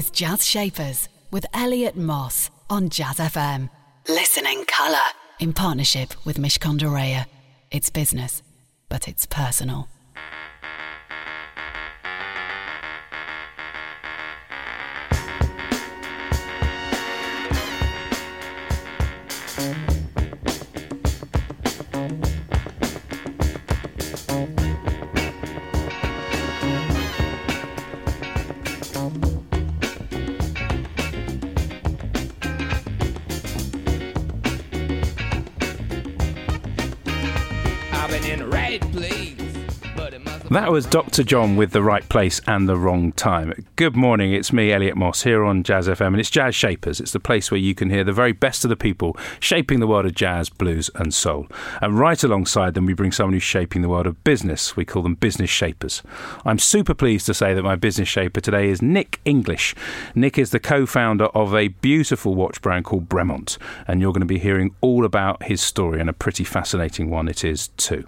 is Jazz Shapers with Elliot Moss on Jazz FM. Listen in colour in partnership with Mishcon de Reya. It's business, but it's personal. in right place. That was Dr. John with the right place and the wrong time. Good morning, it's me, Elliot Moss, here on Jazz FM, and it's Jazz Shapers. It's the place where you can hear the very best of the people shaping the world of jazz, blues, and soul. And right alongside them, we bring someone who's shaping the world of business. We call them business shapers. I'm super pleased to say that my business shaper today is Nick English. Nick is the co founder of a beautiful watch brand called Bremont, and you're going to be hearing all about his story, and a pretty fascinating one it is, too.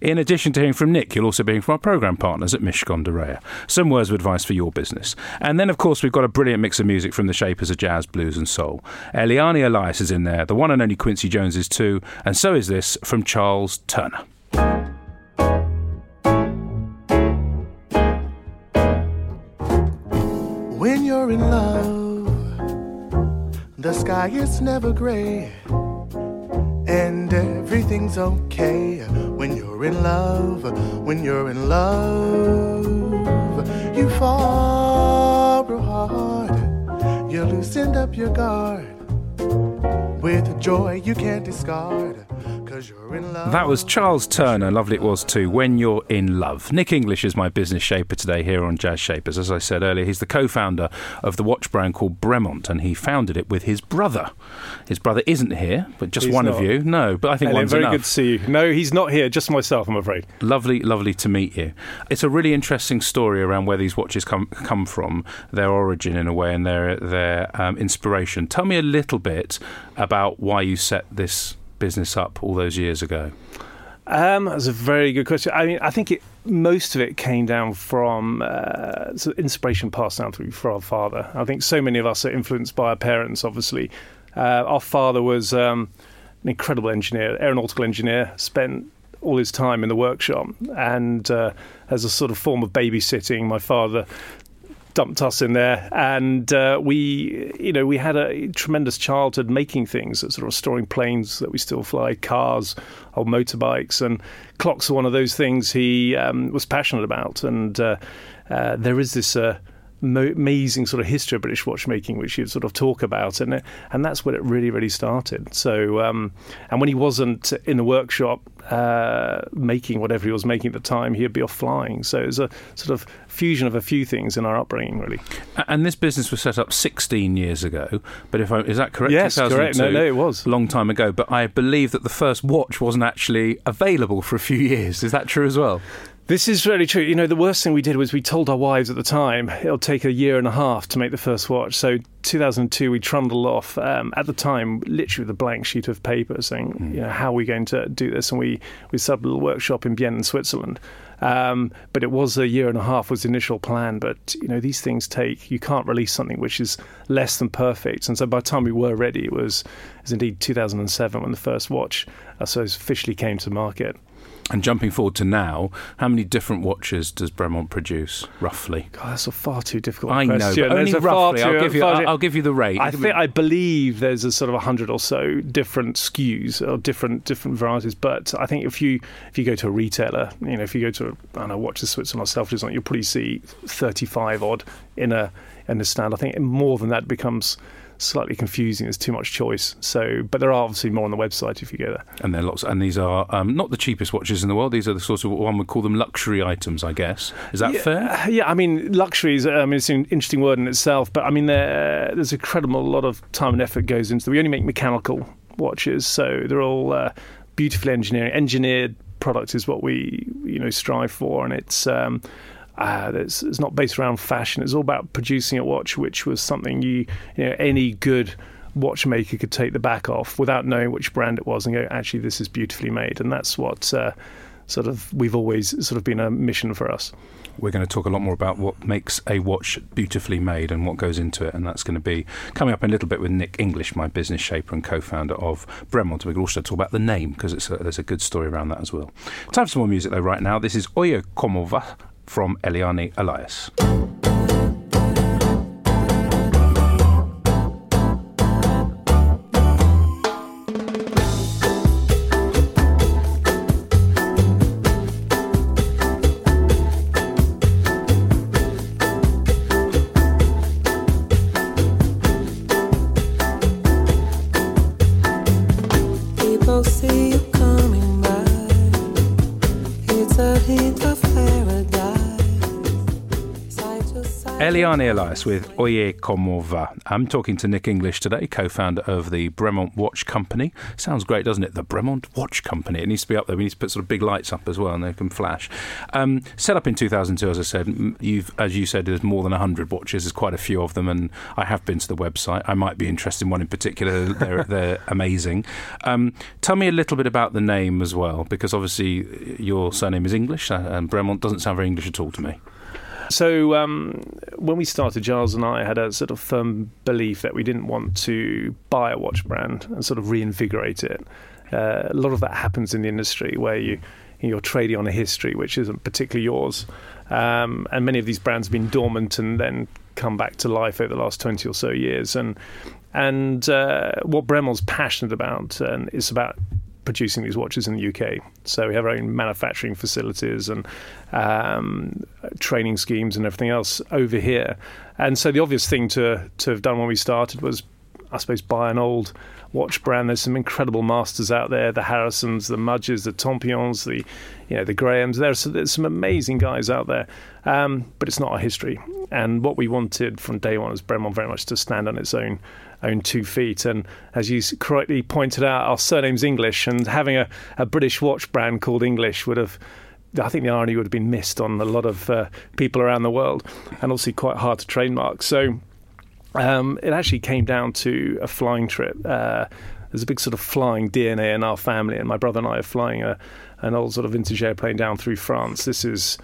In addition to hearing from Nick, you'll also be hearing from program partners at Mishcon de Reya. Some words of advice for your business. And then, of course, we've got a brilliant mix of music from the shapers of jazz, blues, and soul. Eliane Elias is in there, the one and only Quincy Jones is too, and so is this from Charles Turner. When you're in love, the sky is never gray and everything's okay you're in love. When you're in love, you fall hard, you loosened up your guard with joy you can't discard. That was Charles Turner. Lovely it was too. When you're in love. Nick English is my business shaper today here on Jazz Shapers. As I said earlier, he's the co-founder of the watch brand called Bremont, and he founded it with his brother. His brother isn't here, but just he's one not. of you. No, but I think Elliot, one's very enough. good to see you. No, he's not here. Just myself, I'm afraid. Lovely, lovely to meet you. It's a really interesting story around where these watches come come from, their origin in a way, and their their um, inspiration. Tell me a little bit about why you set this business up all those years ago. Um, that's a very good question. I mean, I think it, most of it came down from uh, sort of inspiration passed down through for our father. I think so many of us are influenced by our parents. Obviously, uh, our father was um, an incredible engineer, aeronautical engineer. Spent all his time in the workshop, and uh, as a sort of form of babysitting, my father dumped us in there, and uh, we, you know, we had a tremendous childhood making things, sort of restoring planes that we still fly, cars, old motorbikes, and clocks are one of those things he um, was passionate about. And uh, uh, there is this uh, amazing sort of history of British watchmaking, which you'd sort of talk about, and it, and that's where it really, really started. So, um, and when he wasn't in the workshop uh, making whatever he was making at the time, he'd be off flying. So it was a sort of fusion of a few things in our upbringing, really. And this business was set up 16 years ago. But if I, is that correct? Yes, correct. No, no, it was a long time ago. But I believe that the first watch wasn't actually available for a few years. Is that true as well? This is really true. You know, the worst thing we did was we told our wives at the time it'll take a year and a half to make the first watch. So 2002, we trundled off um, at the time, literally with a blank sheet of paper, saying, mm. you know, how are we going to do this? And we we set up a little workshop in Bienne, in Switzerland. Um, but it was a year and a half was the initial plan. But you know, these things take. You can't release something which is less than perfect. And so by the time we were ready, it was, it was indeed 2007 when the first watch, I suppose, officially came to market. And jumping forward to now, how many different watches does Bremont produce, roughly? God, that's a far too difficult I question. know, but only roughly. I'll give, you, I'll, I'll give you the rate. I think I believe there's a sort of a hundred or so different SKUs or different different varieties. But I think if you if you go to a retailer, you know, if you go to I don't know Watches Switzerland or Selfridges, you'll probably see 35 odd in a in a stand. I think more than that becomes slightly confusing. There's too much choice. So, but there are obviously more on the website if you go there. And there are lots, and these are um, not the cheapest watches in the world. These are the sort of one would call them luxury items, I guess. Is that yeah, fair? Yeah, I mean, luxury is. I mean, it's an interesting word in itself, but I mean, there, there's a incredible lot of time and effort goes into. Them. We only make mechanical watches, so they're all uh, beautifully engineered. Engineered product is what we you know strive for, and it's. Um, uh, it's, it's, not based around fashion. It's all about producing a watch, which was something you, you know, any good watchmaker could take the back off without knowing which brand it was and go, actually, this is beautifully made. And that's what uh, sort of we've always sort of been a mission for us. We're going to talk a lot more about what makes a watch beautifully made and what goes into it, and that's going to be coming up in a little bit with Nick English, my business shaper and co-founder of Bremont. We'll also talk about the name because there's a good story around that as well. Time for some more music though. Right now, this is Oye Como Va from Eliane Elias. Eliane Elias with Oye Como Va. I'm talking to Nick English today, co founder of the Bremont Watch Company. Sounds great, doesn't it? The Bremont Watch Company. It needs to be up there. We need to put sort of big lights up as well and they can flash. Um, set up in 2002, as I said, you've, as you said, there's more than 100 watches. There's quite a few of them, and I have been to the website. I might be interested in one in particular. They're, they're amazing. Um, tell me a little bit about the name as well, because obviously your surname is English, and Bremont doesn't sound very English at all to me. So um, when we started, Giles and I had a sort of firm belief that we didn't want to buy a watch brand and sort of reinvigorate it. Uh, a lot of that happens in the industry where you you're trading on a history which isn't particularly yours, um, and many of these brands have been dormant and then come back to life over the last twenty or so years. And and uh, what Bremont's passionate about and is about producing these watches in the UK. So we have our own manufacturing facilities and um, training schemes and everything else over here. And so the obvious thing to to have done when we started was, I suppose, buy an old watch brand. There's some incredible masters out there: the Harrisons, the Mudges, the Tompions, the you know the Grahams. There's, there's some amazing guys out there, um, but it's not our history. And what we wanted from day one was Bremont very much to stand on its own own two feet. And as you correctly pointed out, our surname's English, and having a, a British watch brand called English would have. I think the irony would have been missed on a lot of uh, people around the world, and obviously quite hard to trademark. So um, it actually came down to a flying trip. Uh, there's a big sort of flying DNA in our family, and my brother and I are flying a, an old sort of vintage airplane down through France. This is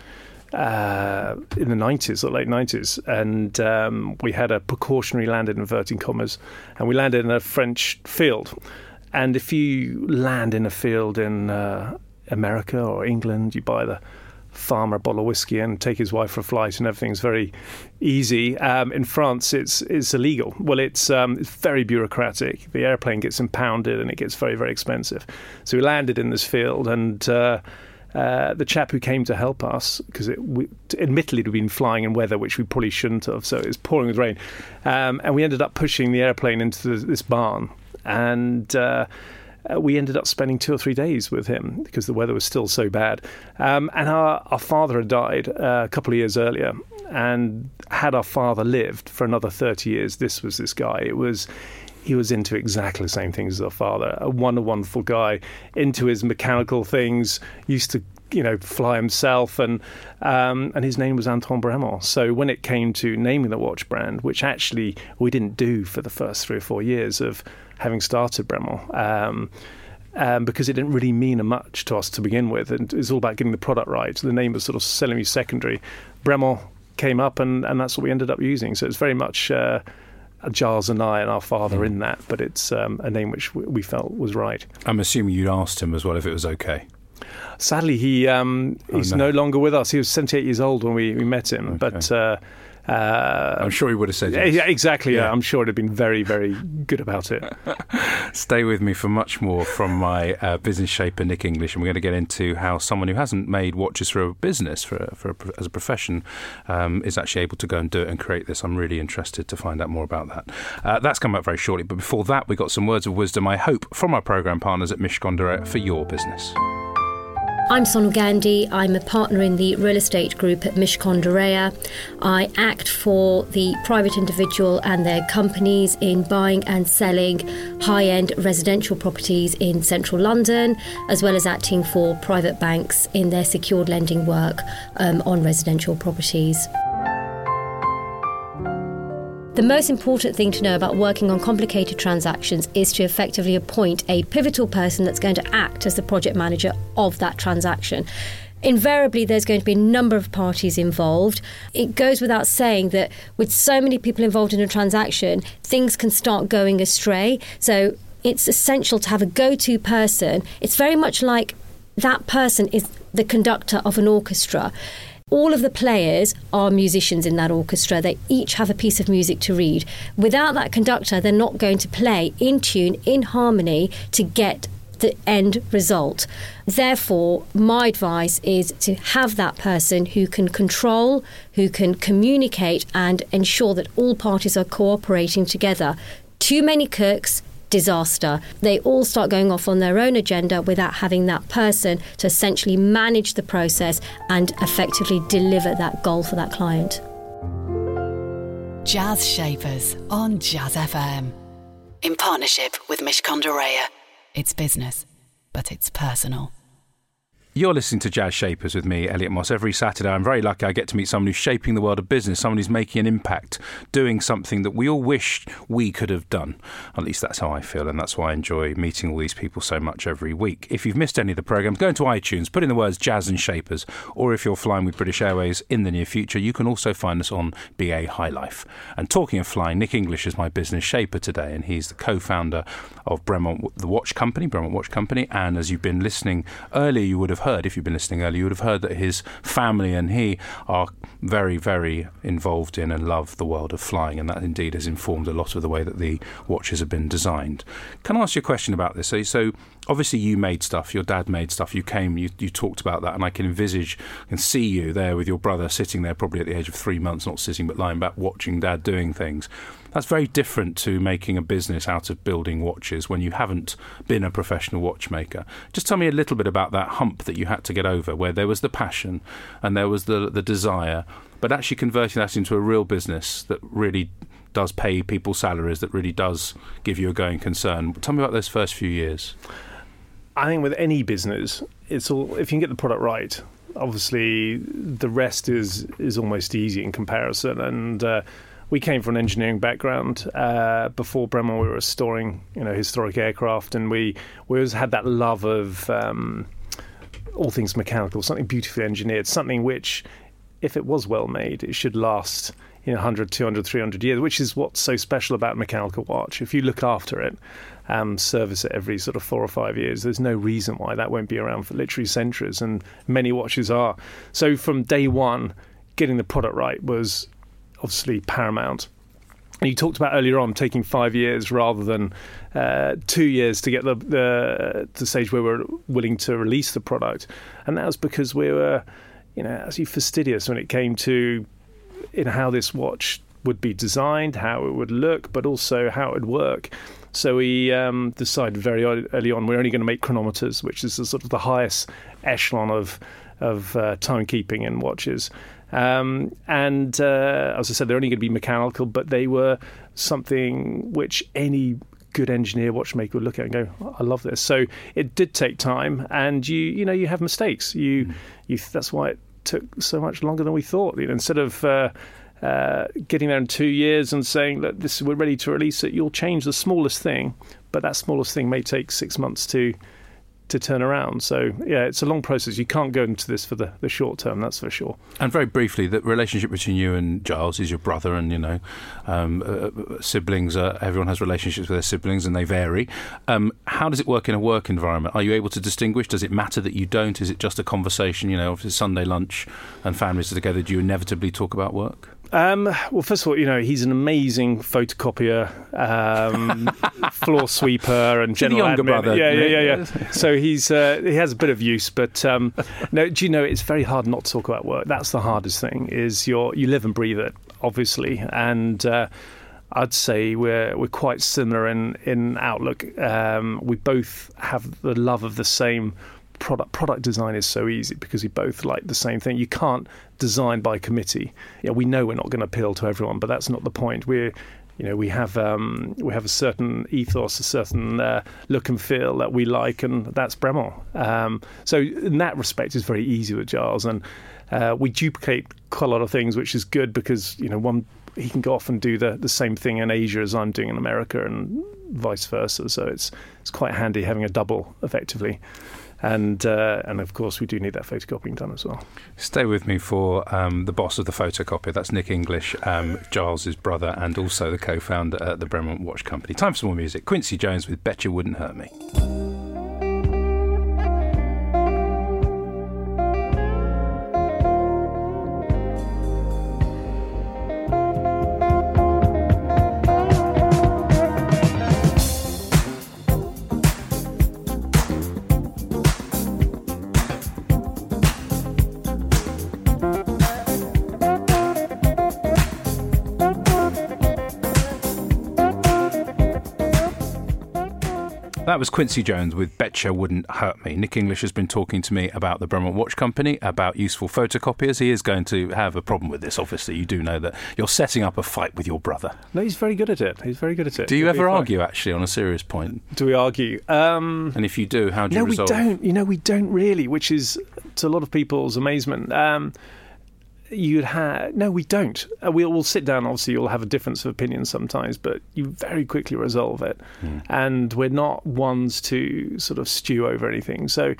uh, in the 90s or late 90s, and um, we had a precautionary land in inverting commas, and we landed in a French field. And if you land in a field in uh, America or England, you buy the farmer a bottle of whiskey and take his wife for a flight, and everything's very easy. Um, in France, it's it's illegal. Well, it's um, it's very bureaucratic. The airplane gets impounded and it gets very very expensive. So we landed in this field and. Uh, uh, the chap who came to help us, because admittedly we'd been flying in weather which we probably shouldn't have, so it was pouring with rain, um, and we ended up pushing the airplane into the, this barn, and uh, uh, we ended up spending two or three days with him because the weather was still so bad. Um, and our, our father had died uh, a couple of years earlier. And had our father lived for another 30 years, this was this guy. It was he was into exactly the same things as our father. A wonderful wonderful guy, into his mechanical things, used to you know fly himself, and um, and his name was Antoine Bremont. So when it came to naming the watch brand, which actually we didn't do for the first three or four years of having started Bremont. Um, um, because it didn't really mean much to us to begin with, and it's all about getting the product right. The name was sort of selling me secondary. Bremont came up, and, and that's what we ended up using. So it's very much uh, Giles and I and our father in that, but it's um, a name which we felt was right. I'm assuming you'd asked him as well if it was okay. Sadly, he um, oh, he's no. no. longer with us. He was 78 years old when we, we met him, okay. but. Uh, uh, I'm sure he would have said yes. Yeah, exactly. Yeah. I'm sure he'd have been very, very good about it. Stay with me for much more from my uh, business shaper, Nick English, and we're going to get into how someone who hasn't made watches for a business, for, for a, as a profession, um, is actually able to go and do it and create this. I'm really interested to find out more about that. Uh, that's coming up very shortly. But before that, we got some words of wisdom, I hope, from our program partners at Mishcon for your business. I'm Sonal Gandhi. I'm a partner in the real estate group at Mishcon de Reya. I act for the private individual and their companies in buying and selling high end residential properties in central London, as well as acting for private banks in their secured lending work um, on residential properties. The most important thing to know about working on complicated transactions is to effectively appoint a pivotal person that's going to act as the project manager of that transaction invariably there's going to be a number of parties involved. It goes without saying that with so many people involved in a transaction, things can start going astray. So it's essential to have a go to person. It's very much like that person is the conductor of an orchestra. All of the players are musicians in that orchestra. They each have a piece of music to read. Without that conductor, they're not going to play in tune, in harmony to get the end result. Therefore, my advice is to have that person who can control, who can communicate, and ensure that all parties are cooperating together. Too many cooks, disaster. They all start going off on their own agenda without having that person to essentially manage the process and effectively deliver that goal for that client. Jazz Shapers on Jazz FM in partnership with Mishcon de Reya. It's business, but it's personal. You're listening to Jazz Shapers with me, Elliot Moss. Every Saturday, I'm very lucky I get to meet someone who's shaping the world of business, someone who's making an impact, doing something that we all wish we could have done. At least that's how I feel, and that's why I enjoy meeting all these people so much every week. If you've missed any of the programmes, go into iTunes, put in the words Jazz and Shapers, or if you're flying with British Airways in the near future, you can also find us on BA High Life. And talking of flying, Nick English is my business shaper today, and he's the co founder of Bremont, the watch company, Bremont Watch Company. And as you've been listening earlier, you would have heard, if you've been listening earlier, you would have heard that his family and he are very, very involved in and love the world of flying. And that indeed has informed a lot of the way that the watches have been designed. Can I ask you a question about this? So, so obviously you made stuff, your dad made stuff, you came, you, you talked about that, and I can envisage and see you there with your brother sitting there probably at the age of three months, not sitting but lying back watching dad doing things. That's very different to making a business out of building watches when you haven't been a professional watchmaker. Just tell me a little bit about that hump that you had to get over, where there was the passion and there was the the desire, but actually converting that into a real business that really does pay people salaries, that really does give you a going concern. Tell me about those first few years. I think with any business, it's all if you can get the product right. Obviously, the rest is is almost easy in comparison, and uh, we came from an engineering background. Uh, before Bremont, we were restoring, you know, historic aircraft, and we we always had that love of um, all things mechanical, something beautifully engineered, something which, if it was well made, it should last. You know, 100, 200, 300 years, which is what's so special about mechanical watch. If you look after it, um, service it every sort of four or five years. There's no reason why that won't be around for literally centuries, and many watches are. So from day one, getting the product right was obviously paramount. And you talked about earlier on taking five years rather than uh, two years to get the, the the stage where we're willing to release the product, and that was because we were, you know, actually fastidious when it came to in how this watch would be designed, how it would look, but also how it would work. So we um, decided very early on we're only going to make chronometers, which is the, sort of the highest echelon of of uh, timekeeping in watches. Um, and uh, as I said, they're only going to be mechanical, but they were something which any good engineer watchmaker would look at and go, oh, "I love this." So it did take time, and you you know you have mistakes. You mm. you that's why it took so much longer than we thought. You know, instead of uh, uh, getting there in two years and saying that this we're ready to release it, you'll change the smallest thing, but that smallest thing may take six months to to turn around. So yeah, it's a long process. You can't go into this for the, the short term, that's for sure. And very briefly, the relationship between you and Giles is your brother, and you know, um, uh, siblings. Uh, everyone has relationships with their siblings, and they vary. Um, how does it work in a work environment? Are you able to distinguish? Does it matter that you don't? Is it just a conversation? You know, Sunday lunch and families are together, do you inevitably talk about work? Um, well, first of all, you know he's an amazing photocopier, um, floor sweeper, and general younger admin. brother. Yeah, yeah, yeah, yeah. so he's uh, he has a bit of use, but um, no, do you know it's very hard not to talk about work. That's the hardest thing. Is you you live and breathe it, obviously, and. Uh, I'd say we're we're quite similar in in outlook. Um, we both have the love of the same product product design is so easy because we both like the same thing. You can't design by committee. Yeah, we know we're not going to appeal to everyone, but that's not the point. We're you know we have um, we have a certain ethos, a certain uh, look and feel that we like, and that's Bremont. Um, so in that respect, it's very easy with Giles, and uh, we duplicate quite a lot of things, which is good because you know one he can go off and do the, the same thing in Asia as I'm doing in America and vice versa. So it's it's quite handy having a double effectively. And uh, and of course we do need that photocopying done as well. Stay with me for um, the boss of the photocopier. That's Nick English, um, Giles's brother, and also the co-founder at the Bremont Watch Company. Time for some more music. Quincy Jones with "Bet You Wouldn't Hurt Me." That was Quincy Jones with Betcha Wouldn't Hurt Me. Nick English has been talking to me about the Bremont Watch Company, about useful photocopiers. He is going to have a problem with this, obviously. You do know that you're setting up a fight with your brother. No, he's very good at it. He's very good at it. Do you ever argue, actually, on a serious point? Do we argue? Um, and if you do, how do you no, we don't. You know, we don't really, which is to a lot of people's amazement. Um, you'd have no we don't. Uh, we'll, we'll sit down obviously you'll have a difference of opinion sometimes but you very quickly resolve it. Mm. and we're not ones to sort of stew over anything. So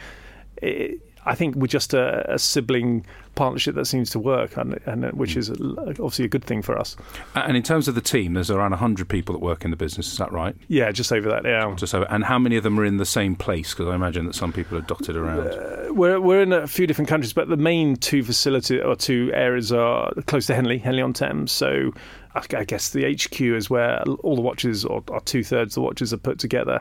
it, I think we're just a, a, sibling partnership that seems to work, and, and uh, which mm. is uh, obviously a good thing for us. And in terms of the team, there's around 100 people that work in the business. Is that right? Yeah, just over that. Yeah, just over. And how many of them are in the same place? Because I imagine that some people are dotted uh, around. Uh, we're we're in a few different countries, but the main two facilities or two areas are close to Henley, Henley on Thames. So I guess the HQ is where all the watches, or, or two thirds of the watches, are put together.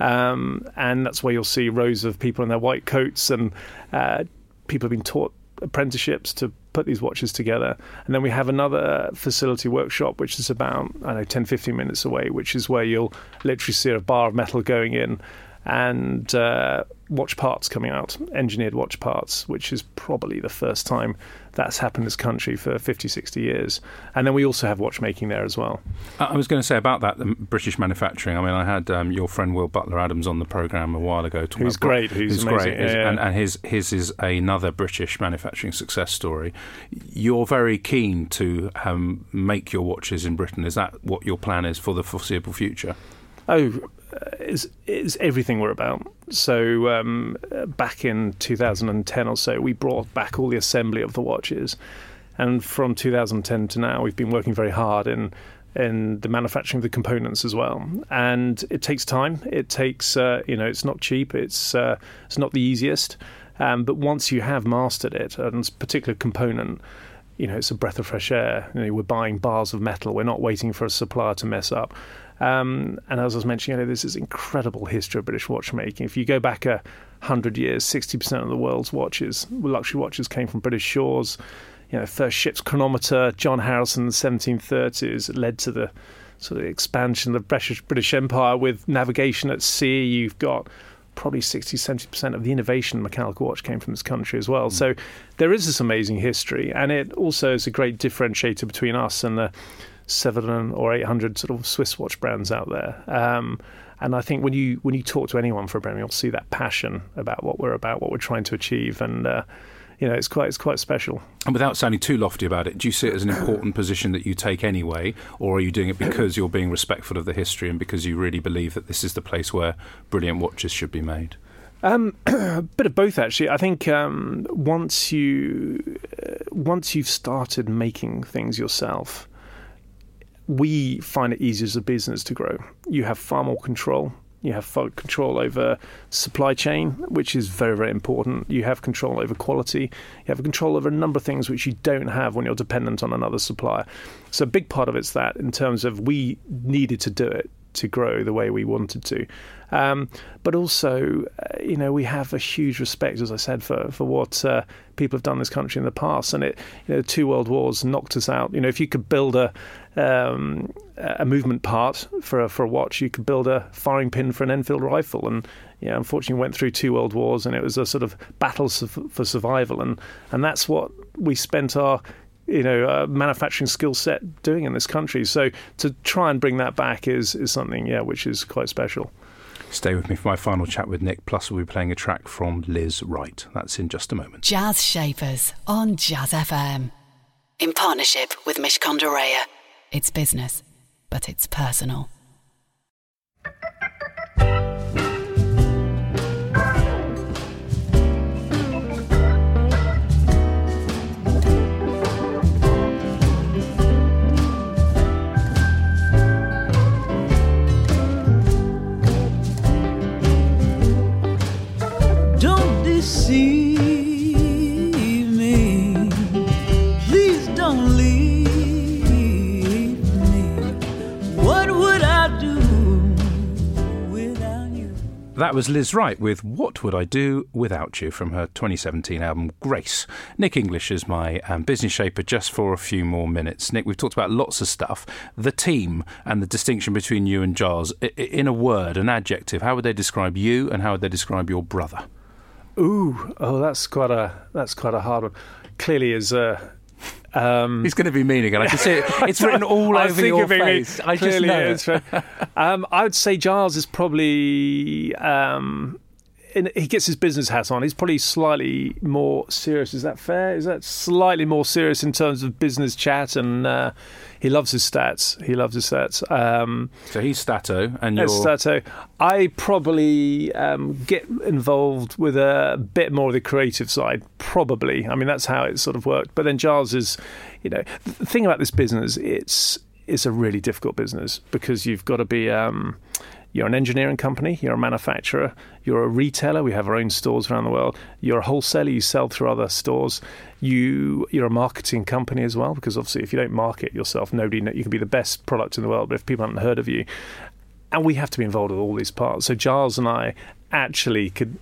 Um, and that's where you'll see rows of people in their white coats, and uh, people have been taught apprenticeships to put these watches together. And then we have another facility workshop, which is about, I know, 10, 15 minutes away, which is where you'll literally see a bar of metal going in and uh, watch parts coming out, engineered watch parts, which is probably the first time that's happened in this country for 50, 60 years. And then we also have watchmaking there as well. I was going to say about that, the British manufacturing. I mean, I had um, your friend Will Butler Adams on the programme a while ago. Who's great, who's, great. Yeah, yeah. And, and his, his is another British manufacturing success story. You're very keen to um, make your watches in Britain. Is that what your plan is for the foreseeable future? Oh, is is everything we're about. So um, back in 2010 or so, we brought back all the assembly of the watches, and from 2010 to now, we've been working very hard in in the manufacturing of the components as well. And it takes time. It takes uh, you know it's not cheap. It's uh, it's not the easiest. Um, but once you have mastered it, and a particular component, you know, it's a breath of fresh air. You know, we're buying bars of metal. We're not waiting for a supplier to mess up. Um, and as I was mentioning, you know, this is incredible history of British watchmaking. If you go back a hundred years, sixty percent of the world's watches, luxury watches, came from British shores. You know, first ship's chronometer, John Harrison in the 1730s, led to the sort of expansion of the British, British Empire with navigation at sea. You've got probably 60 70% of the innovation in mechanical watch came from this country as well. Mm. So there is this amazing history, and it also is a great differentiator between us and the seven or eight hundred sort of Swiss watch brands out there. Um, and I think when you when you talk to anyone for a brand, you'll see that passion about what we're about, what we're trying to achieve, and uh, you know it's quite it's quite special. And without sounding too lofty about it, do you see it as an important position that you take anyway, or are you doing it because you're being respectful of the history and because you really believe that this is the place where brilliant watches should be made? Um, a bit of both, actually. I think um, once you uh, once you've started making things yourself, we find it easier as a business to grow. You have far more control. You have control over supply chain, which is very, very important. You have control over quality. You have control over a number of things which you don't have when you're dependent on another supplier. So, a big part of it's that in terms of we needed to do it to grow the way we wanted to. Um, but also, uh, you know, we have a huge respect, as I said, for for what uh, people have done in this country in the past. And it, you know, two world wars knocked us out. You know, if you could build a um, a movement part for a, for a watch, you could build a firing pin for an Enfield rifle. And yeah, unfortunately, went through two world wars, and it was a sort of battle for survival. And and that's what we spent our you know uh, manufacturing skill set doing in this country. So to try and bring that back is is something yeah which is quite special. Stay with me for my final chat with Nick. Plus, we'll be playing a track from Lizz Wright. That's in just a moment. Jazz Shapers on Jazz FM in partnership with Mishcon de Reya. It's business, but it's personal. That was Lizz Wright with What Would I Do Without You from her 2017 album Grace. Nick English is my um, business shaper just for a few more minutes. Nick, we've talked about lots of stuff. The team and the distinction between you and Giles. In a word, an adjective, how would they describe you and how would they describe your brother? Ooh, oh, that's quite a that's quite a hard one. Clearly, is uh, um, He's going to be mean again. I can see it. It's written all over your face. I just know it. um, I would say Giles is probably. Um, in, he gets his business hat on. He's probably slightly more serious. Is that fair? Is that slightly more serious in terms of business chat? And uh, he loves his stats. He loves his stats. Um, So he's Stato, and you're. Stato. I probably um, get involved with a bit more of the creative side. Probably. I mean, that's how it sort of worked. But then Giles is, you know, the thing about this business, it's it's a really difficult business because you've got to be. Um, you're an engineering company, you're a manufacturer, you're a retailer, we have our own stores around the world, you're a wholesaler, you sell through other stores, you you're a marketing company as well, because obviously if you don't market yourself, nobody kn- you can be the best product in the world, but if people haven't heard of you, and we have to be involved with all these parts. So Giles and I actually could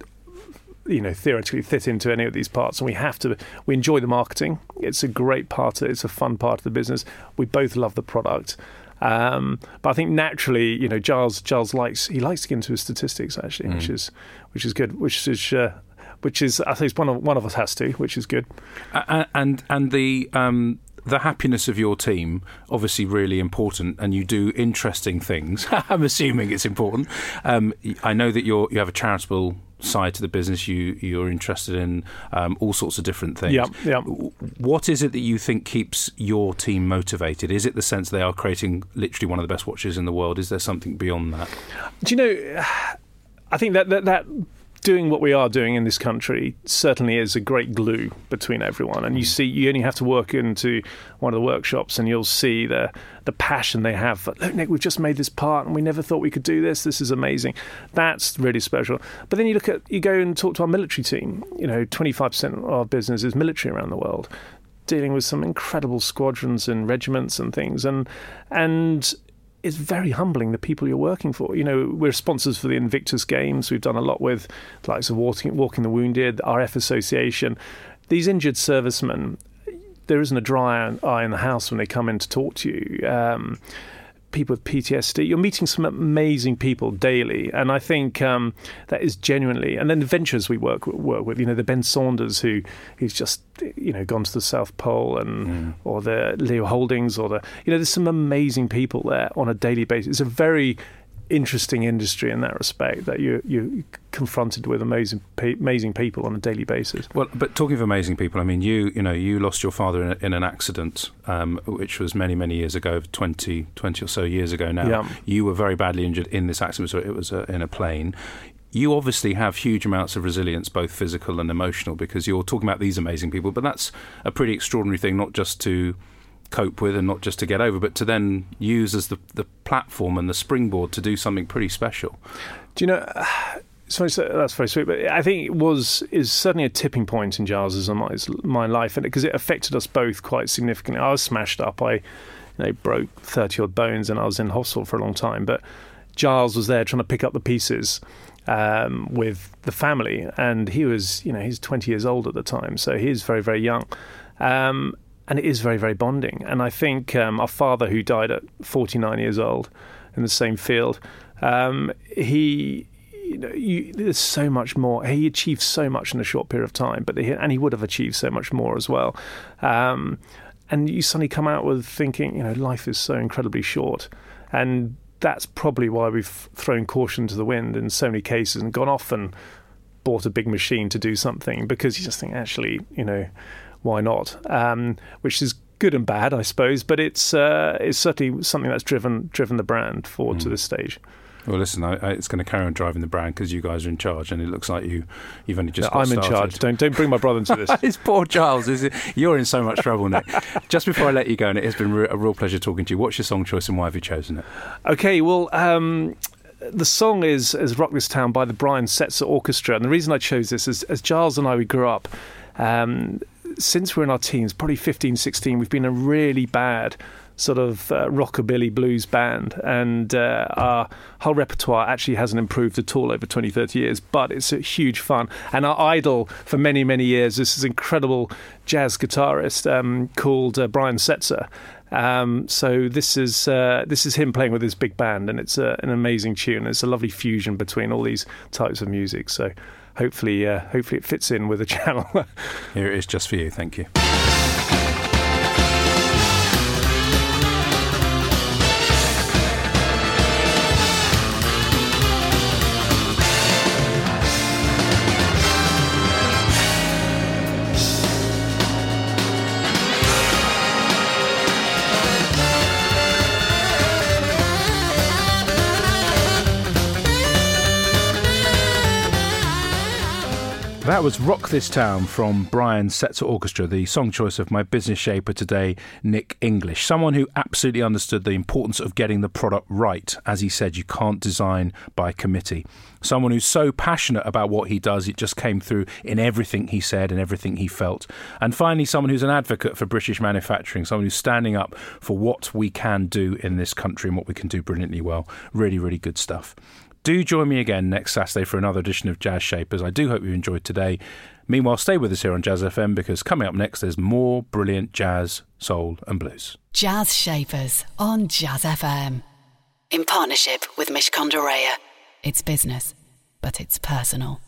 you know theoretically fit into any of these parts and we have to we enjoy the marketing. It's a great part of it's a fun part of the business. We both love the product um, but I think naturally, you know, Giles Giles likes he likes to get into his statistics actually, which is which is good. Which is uh, which is I think one of one of us has to, which is good. And and the um, the happiness of your team obviously really important, and you do interesting things. I'm assuming it's important. Um, I know that you're you have a charitable side to the business. You you're interested in um, all sorts of different things. Yeah, yeah. What is it that you think keeps your team motivated? Is it the sense they are creating literally one of the best watches in the world? Is there something beyond that? Do you know? I think that that, that doing what we are doing in this country certainly is a great glue between everyone. And you mm. see, you only have to work into one of the workshops, and you'll see the the passion they have. For, Look, Nick, we've just made this part, and we never thought we could do this. This is amazing. That's really special. But then you look at you go and talk to our military team. You know, twenty five percent of our business is military around the world dealing with some incredible squadrons and regiments and things and and it's very humbling the people you're working for. You know, we're sponsors for the Invictus Games. We've done a lot with the likes of Walking, Walking the Wounded, RF Association. These injured servicemen, there isn't a dry eye in the house when they come in to talk to you. Um, people with PTSD. You're meeting some amazing people daily, and I think um, that is genuinely. And then the ventures we work work with, you know, the Ben Saunders who who's just you know gone to the South Pole, and or the Leo Houldings, or the you know, there's some amazing people there on a daily basis. It's a very interesting industry in that respect that you you're confronted with amazing amazing people on a daily basis. Well, but talking of amazing people, I mean, you you know, you lost your father in, a, in an accident, um, which was many many years ago, 20, 20 or so years ago now. Yeah. You were very badly injured in this accident, so it was uh, in a plane. You obviously have huge amounts of resilience, both physical and emotional, because you're talking about these amazing people. But that's a pretty extraordinary thing, not just to cope with and not just to get over, but to then use as the, the platform and the springboard to do something pretty special. Do you know? So that's very sweet, but I think it was is certainly a tipping point in Giles's and my, my life, and because it affected us both quite significantly. I was smashed up. I, you know, broke thirty odd bones, and I was in hospital for a long time. But Giles was there trying to pick up the pieces um, with the family, and he was, you know, he's twenty years old at the time, so he's very very young. Um, and it is very, very bonding. And I think um, our father, who died at 49 years old in the same field, um, he, you know, you, there's so much more. He achieved so much in a short period of time, but and he would have achieved so much more as well. Um, and you suddenly come out with thinking, you know, life is so incredibly short, and that's probably why we've thrown caution to the wind in so many cases and gone off and bought a big machine to do something because you just think, actually, you know why not? Um, which is good and bad, I suppose. But it's uh, it's certainly something that's driven driven the brand forward mm. to this stage. Well, listen, I, I, it's going to carry on driving the brand because you guys are in charge, and it looks like you you've only just. I'm in charge. Don't don't bring my brother into this. it's poor Charles. You're in so much trouble, Nick. just before I let you go, and it has been a real pleasure talking to you. What's your song choice, and why have you chosen it? Okay, well. Um, the song is, is Rock This Town by the Brian Setzer Orchestra. And the reason I chose this is as Giles and I, we grew up, um, since we're in our teens, probably 15, 16, we've been a really bad sort of uh, rockabilly blues band, and uh, our whole repertoire actually hasn't improved at all over 20, 30 years, but it's a huge fun. And our idol for many, many years is this incredible jazz guitarist um, called uh, Brian Setzer. Um, so this is uh, this is him playing with his big band, and it's uh, an amazing tune. It's a lovely fusion between all these types of music. So hopefully, uh, hopefully it fits in with the channel. Here it is, just for you. Thank you. That was Rock This Town from Brian Setzer Orchestra, the song choice of my business shaper today, Nick English. Someone who absolutely understood the importance of getting the product right. As he said, you can't design by committee. Someone who's so passionate about what he does, it just came through in everything he said and everything he felt. And finally, someone who's an advocate for British manufacturing, someone who's standing up for what we can do in this country and what we can do brilliantly well. Really, really good stuff. Do join me again next Saturday for another edition of Jazz Shapers. I do hope you enjoyed today. Meanwhile, stay with us here on Jazz FM because coming up next, there's more brilliant jazz, soul, and blues. Jazz Shapers on Jazz FM. In partnership with Mishcon de It's business, but it's personal.